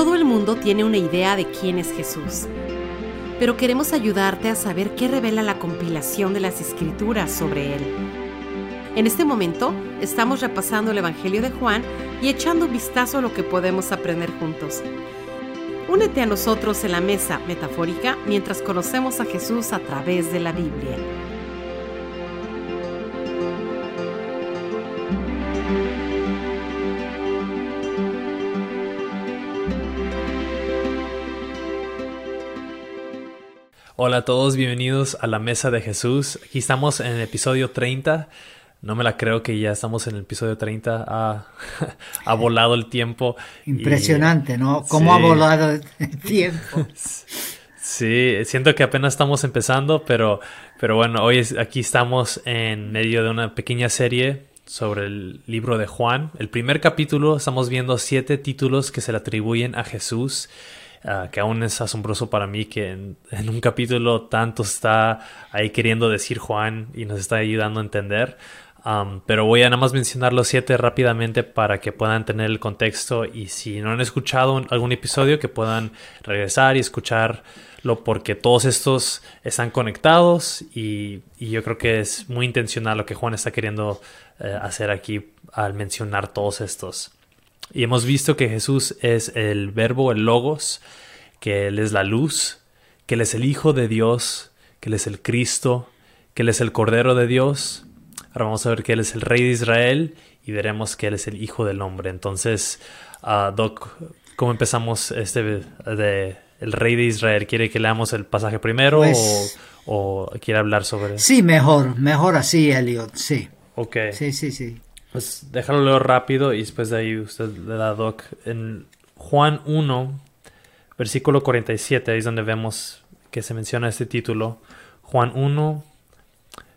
Todo el mundo tiene una idea de quién es Jesús, pero queremos ayudarte a saber qué revela la compilación de las escrituras sobre Él. En este momento estamos repasando el Evangelio de Juan y echando un vistazo a lo que podemos aprender juntos. Únete a nosotros en la mesa metafórica mientras conocemos a Jesús a través de la Biblia. Hola a todos, bienvenidos a la Mesa de Jesús. Aquí estamos en el episodio 30. No me la creo que ya estamos en el episodio 30. Ha, volado el tiempo. Impresionante, ¿no? ¿Cómo ha volado el tiempo? Sí, siento que apenas estamos empezando, pero, pero bueno, hoy aquí estamos en medio de una pequeña serie sobre el libro de Juan. El primer capítulo estamos viendo siete títulos que se le atribuyen a Jesús. Ah, que aún es asombroso para mí que en, un capítulo tanto está ahí queriendo decir Juan y nos está ayudando a entender. pero voy a nada más mencionar los siete rápidamente para que puedan tener el contexto y si no han escuchado algún episodio que puedan regresar y escucharlo porque todos estos están conectados y, yo creo que es muy intencional lo que Juan está queriendo eh, hacer aquí al mencionar todos estos. Y hemos visto que Jesús es el verbo, el logos, que Él es la luz, que Él es el Hijo de Dios, que Él es el Cristo, que Él es el Cordero de Dios. Ahora vamos a ver que Él es el Rey de Israel y veremos que Él es el Hijo del Hombre. Entonces, uh, Doc, ¿cómo empezamos este de el Rey de Israel? ¿Quiere que leamos el pasaje primero pues o, o, quiere hablar sobre Sí, mejor, mejor así, Elliot, sí. Ok. Sí, sí, sí. Pues déjalo leer rápido y después de ahí usted le da doc. En Juan 1, versículo 47, ahí es donde vemos que se menciona este título. Juan 1,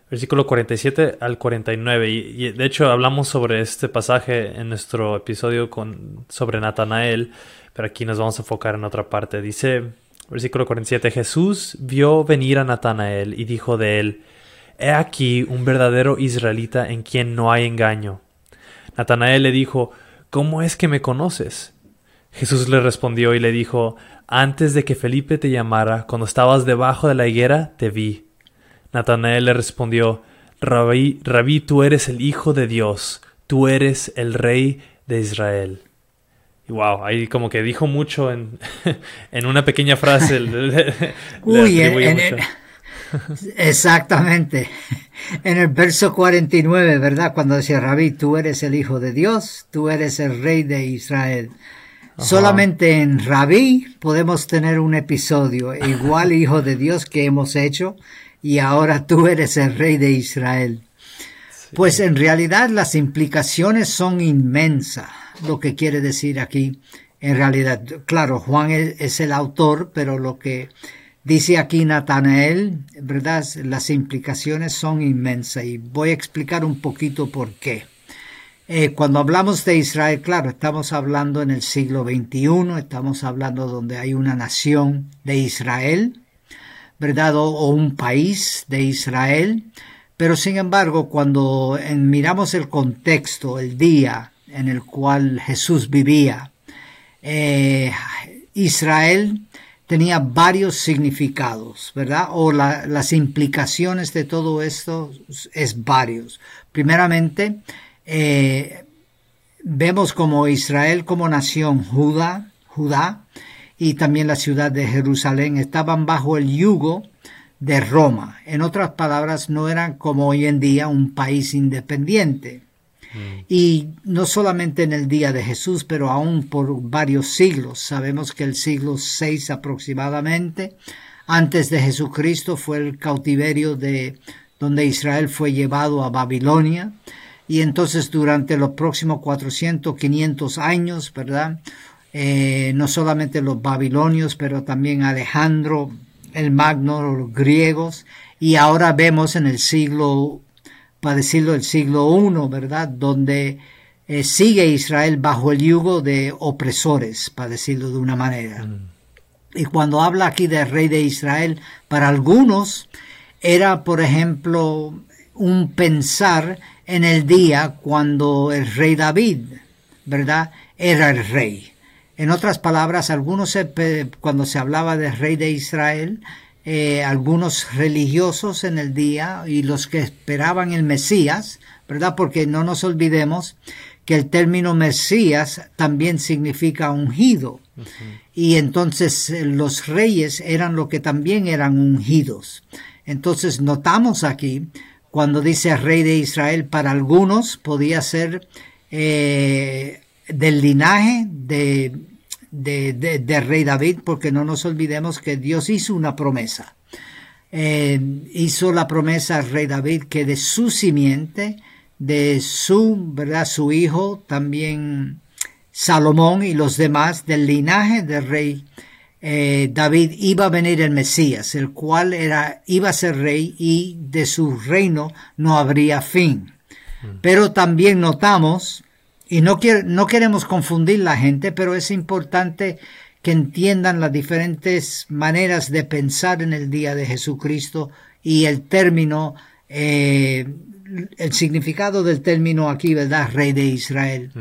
versículo 47 al 49. Y, de hecho hablamos sobre este pasaje en nuestro episodio con, sobre Natanael, pero aquí nos vamos a enfocar en otra parte. Dice, versículo 47, Jesús vio venir a Natanael y dijo de él, He aquí un verdadero israelita en quien no hay engaño. Natanael le dijo, ¿Cómo es que me conoces? Jesús le respondió y le dijo, Antes de que Felipe te llamara, cuando estabas debajo de la higuera, te vi. Natanael le respondió, Rabí, Rabí, tú eres el Hijo de Dios, tú eres el Rey de Israel. Y wow, ahí como que dijo mucho en, en una pequeña frase. Uy, en, Exactamente. En el verso 49, ¿verdad? Cuando decía Rabí, tú eres el Hijo de Dios, tú eres el Rey de Israel. Solamente en Rabí podemos tener un episodio igual Hijo de Dios que hemos hecho y ahora tú eres el Rey de Israel. Pues en realidad las implicaciones son inmensas, lo que quiere decir aquí. En realidad, claro, Juan es el autor, pero lo que Dice aquí Natanael, ¿verdad? Las implicaciones son inmensas y voy a explicar un poquito por qué. Eh, cuando hablamos de Israel, claro, estamos hablando en el siglo XXI, estamos hablando donde hay una nación de Israel, ¿verdad? O, un país de Israel. Pero sin embargo, cuando miramos el contexto, el día en el cual Jesús vivía, eh, Israel tenía varios significados, ¿verdad? O las implicaciones de todo esto es varios. Primeramente, eh, vemos como Israel como nación Judá, Judá y también la ciudad de Jerusalén estaban bajo el yugo de Roma. En otras palabras, no eran como hoy en día un país independiente. Y no solamente en el día de Jesús, pero aún por varios siglos. Sabemos que el siglo VI aproximadamente, antes de Jesucristo, fue el cautiverio de donde Israel fue llevado a Babilonia. Y entonces durante los próximos 400, 500 años, ¿verdad? Eh, no solamente los babilonios, pero también Alejandro el Magno, los griegos, y ahora vemos en el siglo para decirlo, el siglo I, ¿verdad? Donde eh, sigue Israel bajo el yugo de opresores, para decirlo de una manera. Mm. Y cuando habla aquí del rey de Israel, para algunos era, por ejemplo, un pensar en el día cuando el rey David, ¿verdad? Era el rey. En otras palabras, algunos cuando se hablaba del rey de Israel, eh, algunos religiosos en el día y los que esperaban el Mesías, ¿verdad? Porque no nos olvidemos que el término Mesías también significa ungido. Y entonces eh, los reyes eran lo que también eran ungidos. Entonces notamos aquí, cuando dice rey de Israel, para algunos podía ser eh, del linaje de, de, rey David, porque no nos olvidemos que Dios hizo una promesa. Eh, hizo la promesa al rey David que de su simiente, de su, ¿verdad? Su hijo, también Salomón y los demás del linaje del rey eh, David iba a venir el Mesías, el cual era, iba a ser rey y de su reino no habría fin. Mm. Pero también notamos, y no, no queremos confundir la gente, pero es importante que entiendan las diferentes maneras de pensar en el día de Jesucristo y el término eh, el significado del término aquí, ¿verdad? Rey de Israel.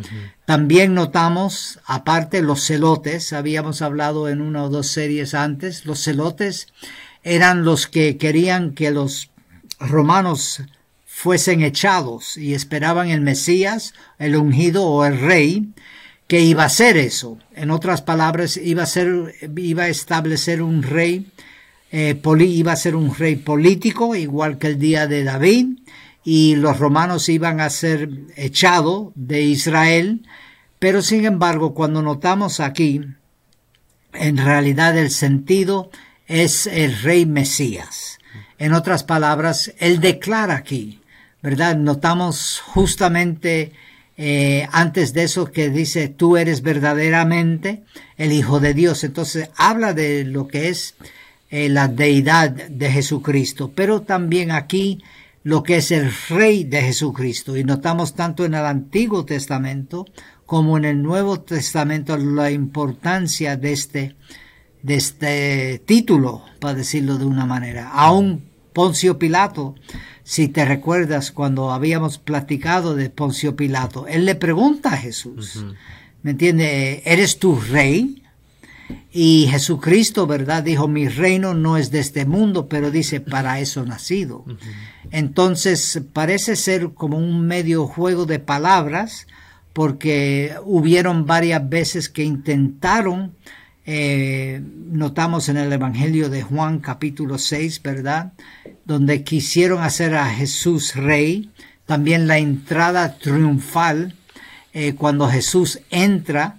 También notamos, aparte, los celotes, habíamos hablado en una o dos series antes, los celotes eran los que querían que los romanos fuesen echados y esperaban el Mesías, el ungido o el rey, que iba a ser eso. En otras palabras, iba a ser, iba a establecer un rey, eh, iba a ser un rey político, igual que el día de David, y los romanos iban a ser echados de Israel, pero sin embargo cuando notamos aquí, en realidad el sentido es el rey Mesías. En otras palabras, él declara aquí, ¿verdad? Notamos justamente eh, antes de eso que dice, tú eres verdaderamente el Hijo de Dios. Entonces habla de lo que es eh, la deidad de Jesucristo, pero también aquí lo que es el rey de Jesucristo. Y notamos tanto en el Antiguo Testamento como en el Nuevo Testamento la importancia de este, de este título, para decirlo de una manera. Aún Poncio Pilato, si te recuerdas cuando habíamos platicado de Poncio Pilato, él le pregunta a Jesús, ¿me entiende? ¿Eres tu rey? Y Jesucristo, ¿verdad? Dijo, mi reino no es de este mundo, pero dice, para eso nacido. Entonces, parece ser como un medio juego de palabras, porque hubieron varias veces que intentaron, eh, notamos en el Evangelio de Juan capítulo 6, ¿verdad? Donde quisieron hacer a Jesús rey, también la entrada triunfal, eh, cuando Jesús entra,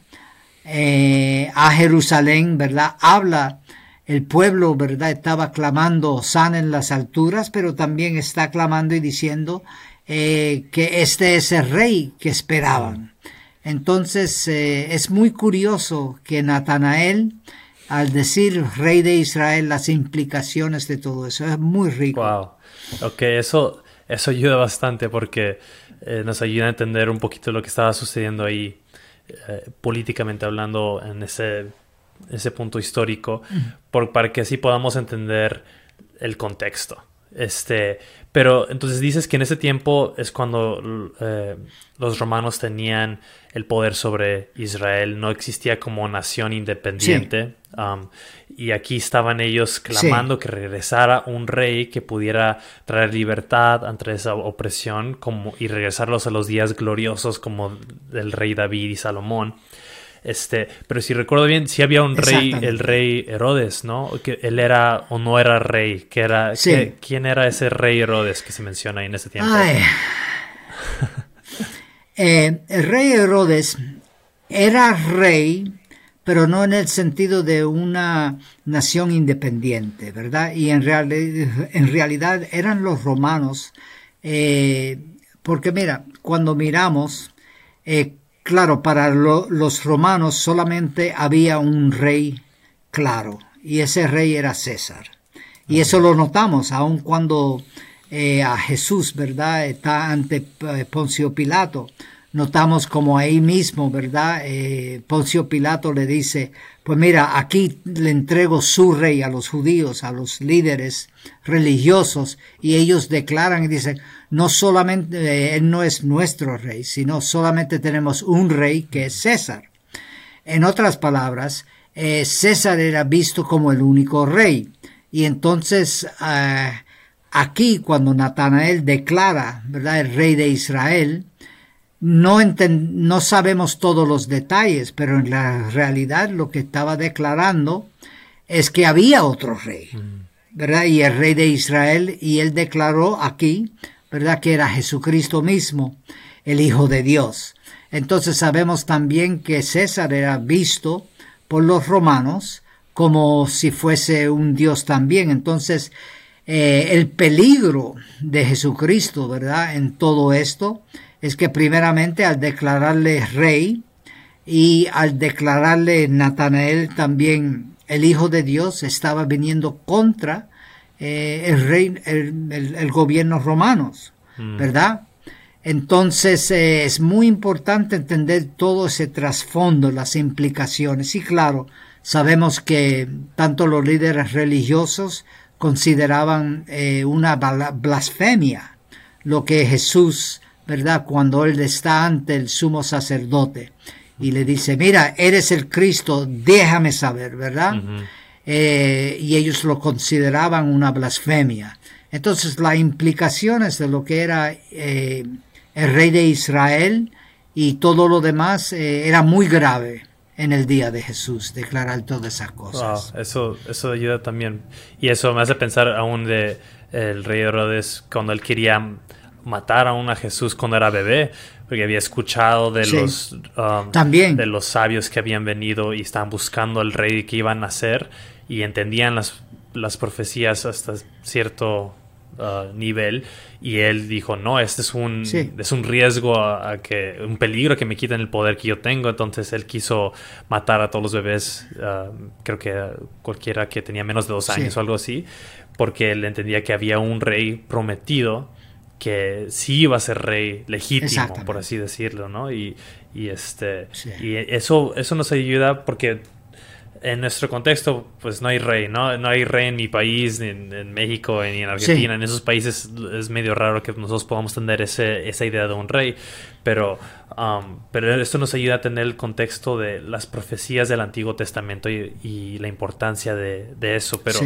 eh, a Jerusalén, ¿verdad? Habla, el pueblo, ¿verdad? Estaba clamando sana en las alturas, pero también está clamando y diciendo eh, que este es el rey que esperaban. Entonces eh, es muy curioso que Natanael, al decir rey de Israel, las implicaciones de todo eso, es muy rico. Wow. Ok, eso, eso ayuda bastante porque nos ayuda a entender un poquito lo que estaba sucediendo ahí eh, políticamente hablando en ese, ese punto histórico, por, para que así podamos entender el contexto. Este, pero entonces dices que en ese tiempo es cuando eh, los romanos tenían el poder sobre Israel, no existía como nación independiente. Um, y aquí estaban ellos clamando que regresara un rey que pudiera traer libertad ante esa opresión como, y regresarlos a los días gloriosos como el rey David y Salomón. Este, pero si recuerdo bien, sí había un rey, el rey Herodes, ¿no? Que él era o no era rey, que era ¿quién era ese rey Herodes que se menciona ahí en ese tiempo? Eh, el rey Herodes era rey, pero no en el sentido de una nación independiente, ¿verdad? Y en, en realidad eran los romanos, eh, porque mira, cuando miramos, eh, Claro, para los romanos solamente había un rey claro, y ese rey era César. Y eso lo notamos, aun cuando eh, a Jesús, ¿verdad?, está ante eh, Poncio Pilato. Notamos como ahí mismo, ¿verdad? Eh, Poncio Pilato le dice, pues mira, aquí le entrego su rey a los judíos, a los líderes religiosos, y ellos declaran y dicen, no solamente eh, Él no es nuestro rey, sino solamente tenemos un rey que es César. En otras palabras, eh, César era visto como el único rey. Y entonces eh, aquí cuando Natanael declara, ¿verdad?, el rey de Israel, no, no sabemos todos los detalles, pero en la realidad lo que estaba declarando es que había otro rey, mm. ¿verdad? Y el rey de Israel, y él declaró aquí, ¿verdad? Que era Jesucristo mismo, el Hijo de Dios. Entonces sabemos también que César era visto por los romanos como si fuese un Dios también. Entonces, eh, el peligro de Jesucristo, ¿verdad? En todo esto es que primeramente al declararle rey y al declararle Natanael también el Hijo de Dios, estaba viniendo contra eh, el, rey, el, gobierno romano, mm. ¿verdad? Entonces eh, es muy importante entender todo ese trasfondo, las implicaciones. Y claro, sabemos que tanto los líderes religiosos consideraban eh, una blasfemia lo que Jesús, ¿verdad? Cuando él está ante el sumo sacerdote y le dice, mira, eres el Cristo, déjame saber, ¿verdad? Eh, y ellos lo consideraban una blasfemia. Entonces las implicaciones de lo que era el rey de Israel y todo lo demás eh, era muy grave en el día de Jesús, declarar todas esas cosas. eso, eso ayuda también. Y eso me hace pensar aún de el rey Herodes cuando él quería matar a a Jesús cuando era bebé, porque había escuchado de los um, también. de los sabios que habían venido y estaban buscando al rey que iban a nacer y entendían las, las profecías hasta cierto Uh, nivel. Y él dijo no este es un es un riesgo a, que un peligro que me quiten el poder que yo tengo entonces él quiso matar a todos los bebés uh, creo que cualquiera que tenía menos de dos años o algo así porque él entendía que había un rey prometido que sí iba a ser rey legítimo por así decirlo no y, y este y eso eso nos ayuda porque en nuestro contexto, pues no hay rey, ¿no? No hay rey en mi país, ni en, México, ni en Argentina. En esos países es medio raro que nosotros podamos tener ese, esa idea de un rey. Pero, um, pero esto nos ayuda a tener el contexto de las profecías del Antiguo Testamento y, la importancia de, eso. Pero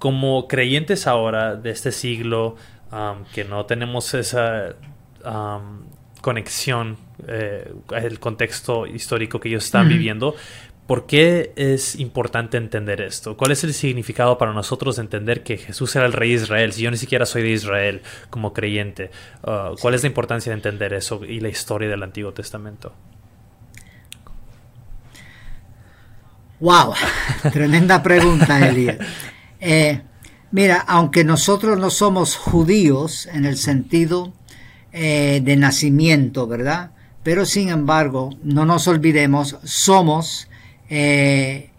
como creyentes ahora de este siglo, um, que no tenemos esa... Um, conexión, eh, el contexto histórico que ellos están viviendo, ¿Por qué es importante entender esto? ¿Cuál es el significado para nosotros de entender que Jesús era el rey de Israel si yo ni siquiera soy de Israel como creyente? Uh, ¿Cuál es la importancia de entender eso y la historia del Antiguo Testamento? Wow, tremenda pregunta, Elías. Eh, mira, aunque nosotros no somos judíos en el sentido eh, de nacimiento, ¿verdad? Pero sin embargo, no nos olvidemos, somos eh,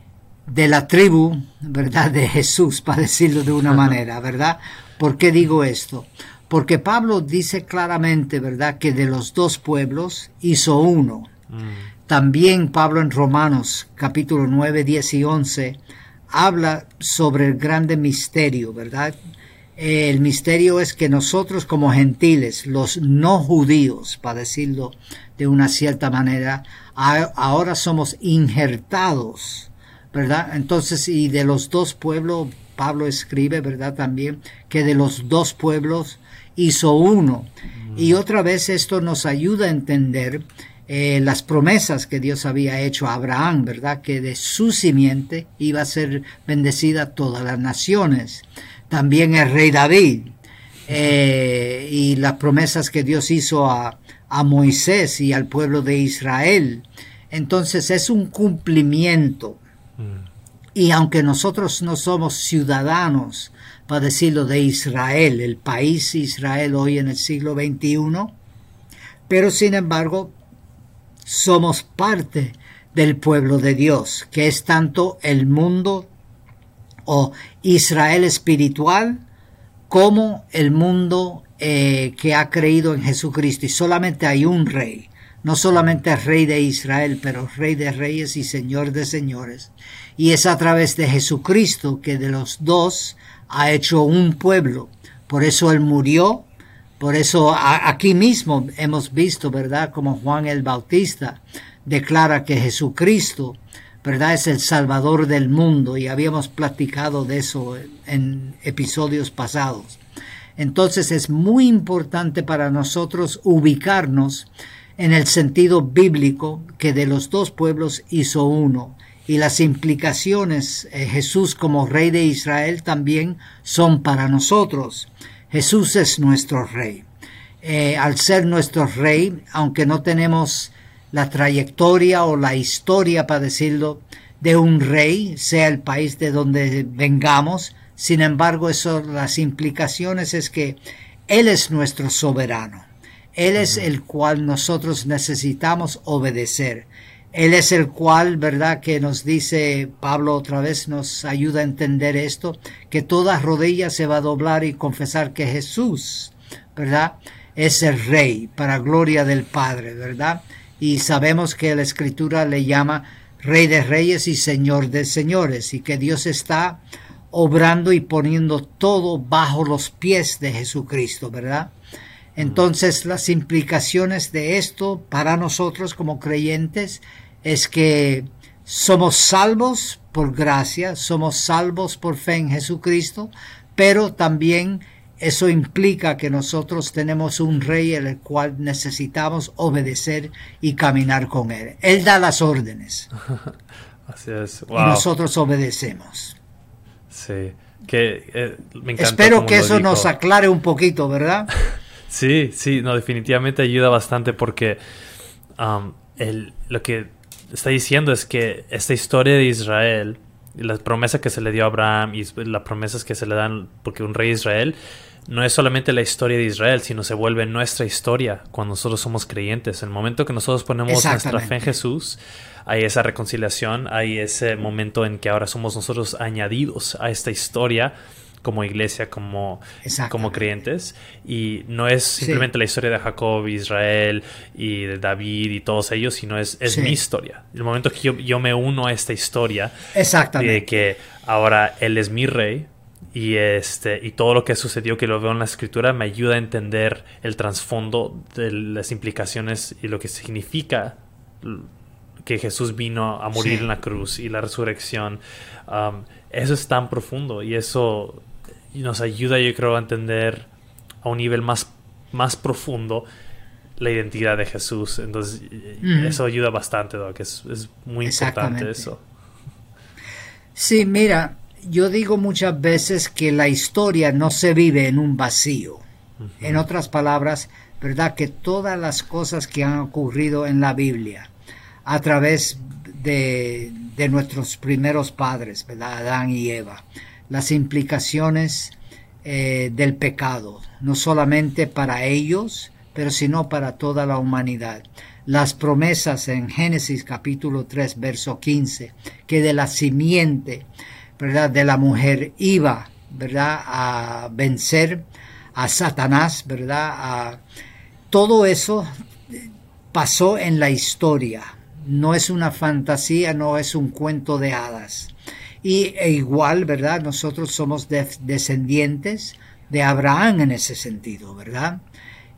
de la tribu, ¿verdad? De Jesús, para decirlo de una manera, ¿verdad? ¿Por qué digo esto? Porque Pablo dice claramente, ¿verdad? Que de los dos pueblos hizo uno. Mm. También Pablo en Romanos capítulo 9, 10 y 11 habla sobre el grande misterio, ¿verdad? el misterio es que nosotros como gentiles, los no judíos, para decirlo de una cierta manera, ahora somos injertados, ¿verdad? Entonces, y de los dos pueblos, Pablo escribe, ¿verdad? También que de los dos pueblos hizo uno. Y otra vez esto nos ayuda a entender eh, las promesas que Dios había hecho a Abraham, ¿verdad? Que de su simiente iba a ser bendecida todas las naciones. También el rey David. Eh, y las promesas que Dios hizo a, a Moisés y al pueblo de Israel. Entonces es un cumplimiento. Mm. Y aunque nosotros no somos ciudadanos, para decirlo, de Israel, el país Israel hoy en el siglo XXI, pero sin embargo somos parte del pueblo de Dios, que es tanto el mundo o Israel espiritual como el mundo eh, que ha creído en Jesucristo y solamente hay un rey, no solamente rey de Israel, pero rey de reyes y señor de señores. Y es a través de Jesucristo que de los dos ha hecho un pueblo. Por eso él murió, Por eso aquí mismo hemos visto, ¿verdad?, como Juan el Bautista declara que Jesucristo, ¿verdad?, es el Salvador del mundo y habíamos platicado de eso en episodios pasados. Entonces es muy importante para nosotros ubicarnos en el sentido bíblico que de los dos pueblos hizo uno y las implicaciones eh, Jesús como rey de Israel también son para nosotros. Jesús es nuestro rey. Eh, al ser nuestro rey, aunque no tenemos la trayectoria o la historia, para decirlo, de un rey, sea el país de donde vengamos, sin embargo, eso, las implicaciones es que Él es nuestro soberano. Él es el cual nosotros necesitamos obedecer. Él es el cual, ¿verdad? Que nos dice Pablo otra vez, nos ayuda a entender esto, que toda rodilla se va a doblar y confesar que Jesús, ¿verdad? Es el Rey para gloria del Padre, ¿verdad? Y sabemos que la Escritura le llama Rey de Reyes y Señor de Señores y que Dios está obrando y poniendo todo bajo los pies de Jesucristo, ¿verdad? Entonces las implicaciones de esto para nosotros como creyentes es que somos salvos por gracia, somos salvos por fe en Jesucristo, pero también eso implica que nosotros tenemos un rey el cual necesitamos obedecer y caminar con él. Él da las órdenes. Así es. Y nosotros obedecemos. Sí. Que, eh, me Espero que eso nos aclare un poquito, ¿verdad? sí, sí, no, definitivamente ayuda bastante porque um, lo que está diciendo es que esta historia de Israel, la promesa que se le dio a Abraham y las promesas que se le dan porque un rey de Israel, no es solamente la historia de Israel, sino se vuelve nuestra historia cuando nosotros somos creyentes. En el momento que nosotros ponemos nuestra fe en Jesús, hay esa reconciliación, hay ese momento en que ahora somos nosotros añadidos a esta historia como iglesia, como, como creyentes. Y no es simplemente la historia de Jacob, Israel y de David y todos ellos, sino es, es mi historia. El momento que yo, yo, me uno a esta historia de que ahora Él es mi rey. Y, este, y todo lo que sucedió que lo veo en la escritura me ayuda a entender el trasfondo de las implicaciones y lo que significa que Jesús vino a morir en la cruz y la resurrección. Um, eso es tan profundo y eso nos ayuda, yo creo, a entender a un nivel más, más profundo la identidad de Jesús. Entonces, eso ayuda bastante, Doc. Es, es muy importante eso. Sí, mira, yo digo muchas veces que la historia no se vive en un vacío. En otras palabras, ¿verdad? Que todas las cosas que han ocurrido en la Biblia, a través de, nuestros primeros padres, ¿verdad? Adán y Eva. Las implicaciones eh, del pecado, no solamente para ellos, pero sino para toda la humanidad. Las promesas en Génesis capítulo 3, verso 15, que de la simiente, ¿verdad? De la mujer iba, ¿verdad? A vencer a Satanás, ¿verdad? A, todo eso pasó en la historia, no es una fantasía, no es un cuento de hadas. Y e igual, ¿verdad? Nosotros somos descendientes de Abraham en ese sentido, ¿verdad?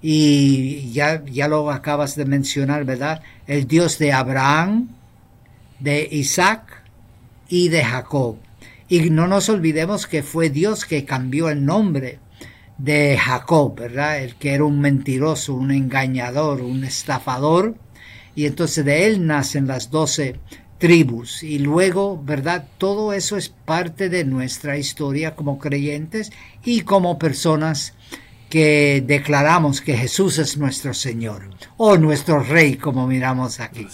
Y ya, ya lo acabas de mencionar, ¿verdad? El Dios de Abraham, de Isaac y de Jacob. Y no nos olvidemos que fue Dios que cambió el nombre de Jacob, ¿verdad? El que era un mentiroso, un engañador, un estafador, y entonces de él nacen las doce tribus y luego, ¿verdad? Todo eso es parte de nuestra historia como creyentes y como personas que declaramos que Jesús es nuestro Señor o nuestro Rey, como miramos aquí.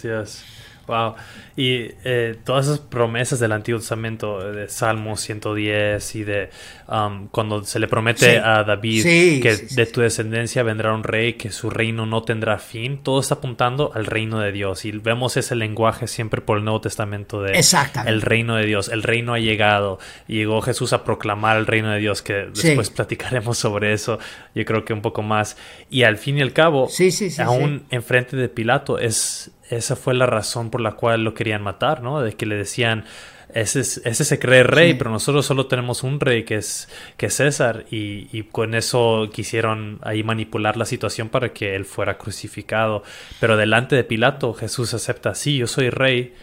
Wow. Y eh, todas esas promesas del Antiguo Testamento, de Salmo 110 y de um, cuando se le promete a David que de tu descendencia vendrá un rey, que su reino no tendrá fin, todo está apuntando al reino de Dios. Y vemos ese lenguaje siempre por el Nuevo Testamento de el reino de Dios. El reino ha llegado. llegó Jesús a proclamar el reino de Dios, que después platicaremos sobre eso, yo creo que un poco más. Y al fin y al cabo, aún enfrente de Pilato, es esa fue la razón por la cual lo querían matar, ¿no? De que le decían, ese, ese se cree rey, pero nosotros solo tenemos un rey que es, que es César, y, y, con eso quisieron ahí manipular la situación para que él fuera crucificado. Pero delante de Pilato, Jesús acepta, sí, yo soy rey,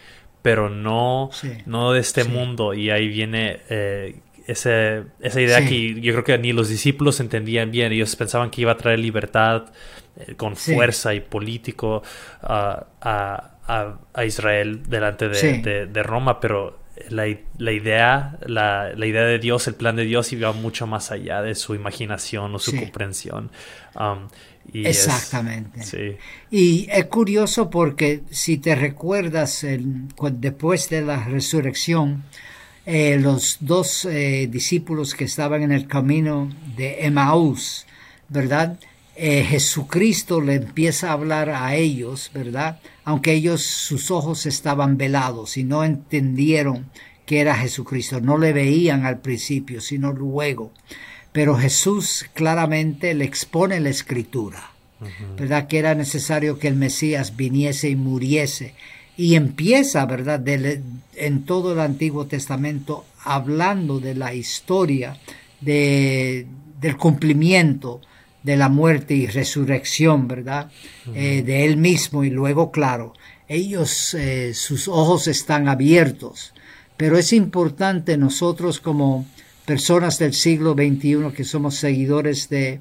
pero no, no de este mundo, y ahí viene... Eh, ese, esa idea que yo creo que ni los discípulos entendían bien. Ellos pensaban que iba a traer libertad eh, con fuerza y político a, a, Israel delante de, de, Roma, pero la, la idea, la, la, idea de Dios, el plan de Dios iba mucho más allá de su imaginación o su comprensión. Um, y Exactamente. Y es curioso porque si te recuerdas, después de la resurrección, eh, los dos eh, discípulos que estaban en el camino de Emaús, ¿verdad? Eh, Jesucristo le empieza a hablar a ellos, ¿verdad? Aunque ellos, sus ojos estaban velados y no entendieron que era Jesucristo, no le veían al principio, sino luego. Pero Jesús claramente le expone la escritura, ¿verdad? Que era necesario que el Mesías viniese y muriese y empieza, ¿verdad?, en todo el Antiguo Testamento hablando de la historia de, del cumplimiento de la muerte y resurrección, ¿verdad?, eh, de Él mismo y luego, claro, ellos, eh, sus ojos están abiertos, pero es importante nosotros como personas del siglo XXI que somos seguidores de,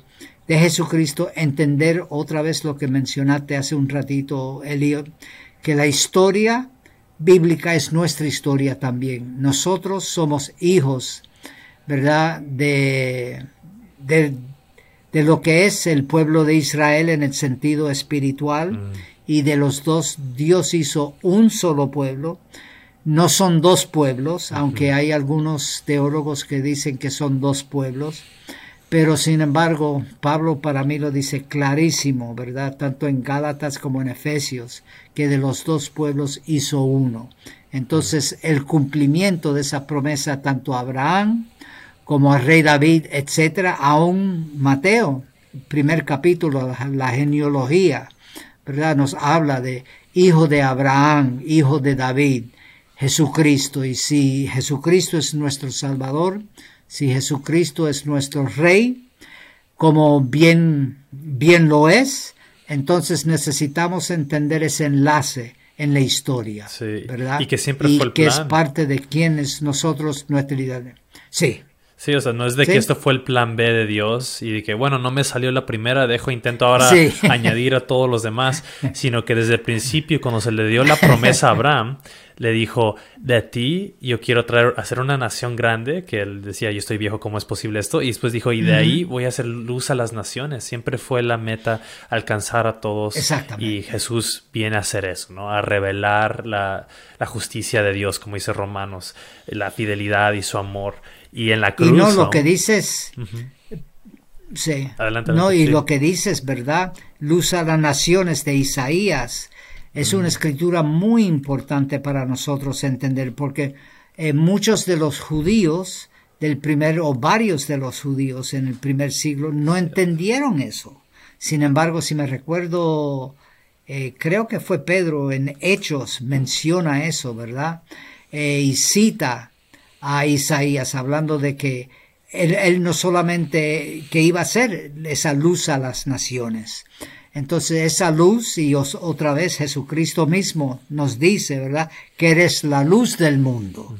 de Jesucristo, entender otra vez lo que mencionaste hace un ratito, Elliot, que la historia bíblica es nuestra historia también. Nosotros somos hijos, ¿verdad? De, de, lo que es el pueblo de Israel en el sentido espiritual mm. y de los dos, Dios hizo un solo pueblo. No son dos pueblos, aunque hay algunos teólogos que dicen que son dos pueblos. Pero sin embargo, Pablo para mí lo dice clarísimo, ¿verdad? Tanto en Gálatas como en Efesios, que de los dos pueblos hizo uno. Entonces, el cumplimiento de esa promesa tanto a Abraham como al rey David, etcétera, aún Mateo, primer capítulo, la genealogía, ¿verdad? Nos habla de hijo de Abraham, hijo de David, Jesucristo. Y si Jesucristo es nuestro Salvador, si Jesucristo es nuestro Rey, como bien, bien lo es, entonces necesitamos entender ese enlace en la historia, ¿verdad? Y que siempre fue el que es parte de quienes nosotros, nuestra identidad. Sí. Sí, o sea, no es de que esto fue el plan B de Dios y de que, bueno, no me salió la primera, dejo, intento ahora añadir a todos los demás, sino que desde el principio, cuando se le dio la promesa a Abraham, le dijo, de ti yo quiero traer, hacer una nación grande, que él decía, yo estoy viejo, ¿cómo es posible esto? Y después dijo, y de ahí voy a hacer luz a las naciones. Siempre fue la meta alcanzar a todos. Y Jesús viene a hacer eso, ¿no? A revelar la, justicia de Dios, como dice Romanos, la fidelidad y su amor. Y en la cruz... Y no, lo que dices... Sí. Adelante, no, y lo que dices, ¿verdad? Luz a las naciones de Isaías es una escritura muy importante para nosotros entender porque eh, muchos de los judíos del primer o varios de los judíos en el primer siglo no entendieron eso. Sin embargo, si me recuerdo, eh, creo que fue Pedro en Hechos menciona eso, ¿verdad? Eh, y cita a Isaías hablando de que él, él, no solamente que iba a ser esa luz a las naciones, entonces esa luz, y otra vez Jesucristo mismo nos dice, ¿verdad? Que eres la luz del mundo.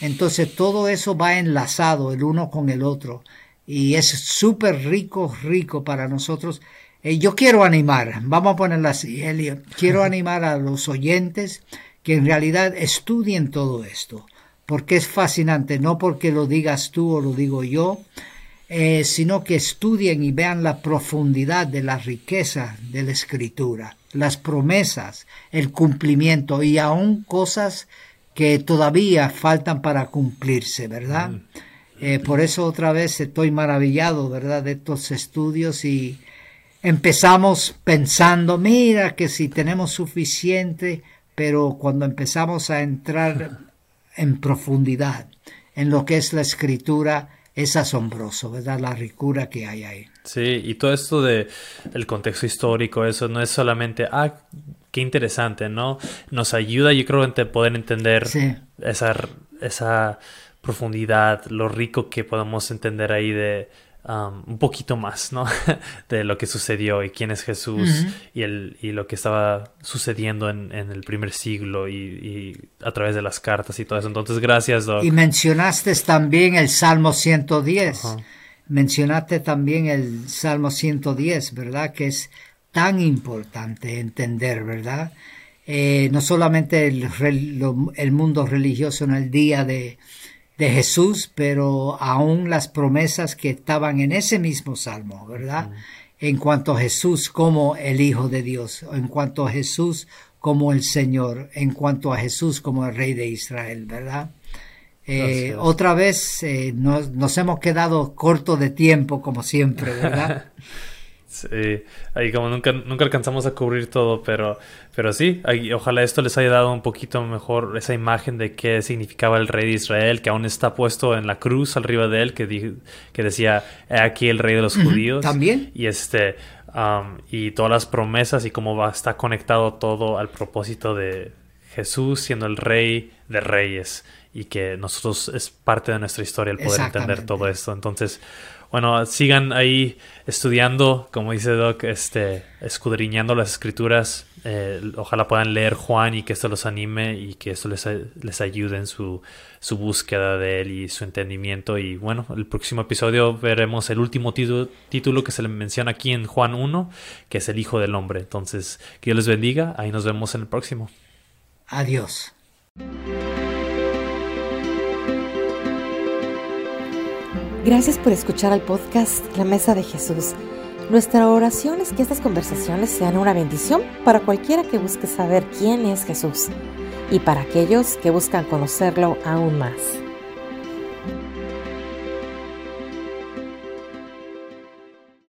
Entonces todo eso va enlazado el uno con el otro. Y es súper rico, rico para nosotros. Eh, yo quiero animar, vamos a ponerlo así, Elio, quiero animar a los oyentes que en realidad estudien todo esto, porque es fascinante, no porque lo digas tú o lo digo yo, eh, sino que estudien y vean la profundidad de la riqueza de la escritura, las promesas, el cumplimiento y aún cosas que todavía faltan para cumplirse, ¿verdad? Mm. Eh, por eso otra vez estoy maravillado, ¿verdad?, de estos estudios y empezamos pensando, mira que si tenemos suficiente, pero cuando empezamos a entrar en profundidad en lo que es la escritura, es asombroso, ¿verdad? La ricura que hay ahí. Sí, y todo esto de el contexto histórico, eso no es solamente, ah, qué interesante, ¿no? Nos ayuda, yo creo, a poder entender esa, esa profundidad, lo rico que podemos entender ahí de um, un poquito más, ¿no? de lo que sucedió y quién es Jesús y, el, y lo que estaba sucediendo en, en el primer siglo y, y, a través de las cartas y todo eso. Entonces, gracias, Doc. Y mencionaste también el Salmo 110. Mencionaste también el Salmo 110, ¿verdad? Que es tan importante entender, ¿verdad? Eh, no solamente el, el mundo religioso en el día de, de Jesús, pero aún las promesas que estaban en ese mismo salmo, ¿verdad? En cuanto a Jesús como el Hijo de Dios, en cuanto a Jesús como el Señor, en cuanto a Jesús como el Rey de Israel, ¿verdad? Eh, otra vez eh, nos, nos, hemos quedado corto de tiempo, como siempre, ¿verdad? Sí, ahí como nunca, nunca alcanzamos a cubrir todo, pero, pero sí, ojalá esto les haya dado un poquito mejor esa imagen de qué significaba el rey de Israel, que aún está puesto en la cruz arriba de él, que, que decía, aquí el rey de los judíos. También. Y este, um, y todas las promesas y cómo va, está conectado todo al propósito de Jesús siendo el rey de reyes y que nosotros es parte de nuestra historia el poder entender todo esto. Entonces, bueno, sigan ahí estudiando, como dice Doc, este, escudriñando las escrituras. Eh, ojalá puedan leer Juan y que esto los anime y que esto les, les ayude en su, su, búsqueda de él y su entendimiento. Y bueno, el próximo episodio veremos el último título, título que se le menciona aquí en Juan 1, que es el Hijo del Hombre. Entonces, que Dios les bendiga. Ahí nos vemos en el próximo. Adiós. Gracias por escuchar al podcast La Mesa de Jesús. Nuestra oración es que estas conversaciones sean una bendición para cualquiera que busque saber quién es Jesús y para aquellos que buscan conocerlo aún más.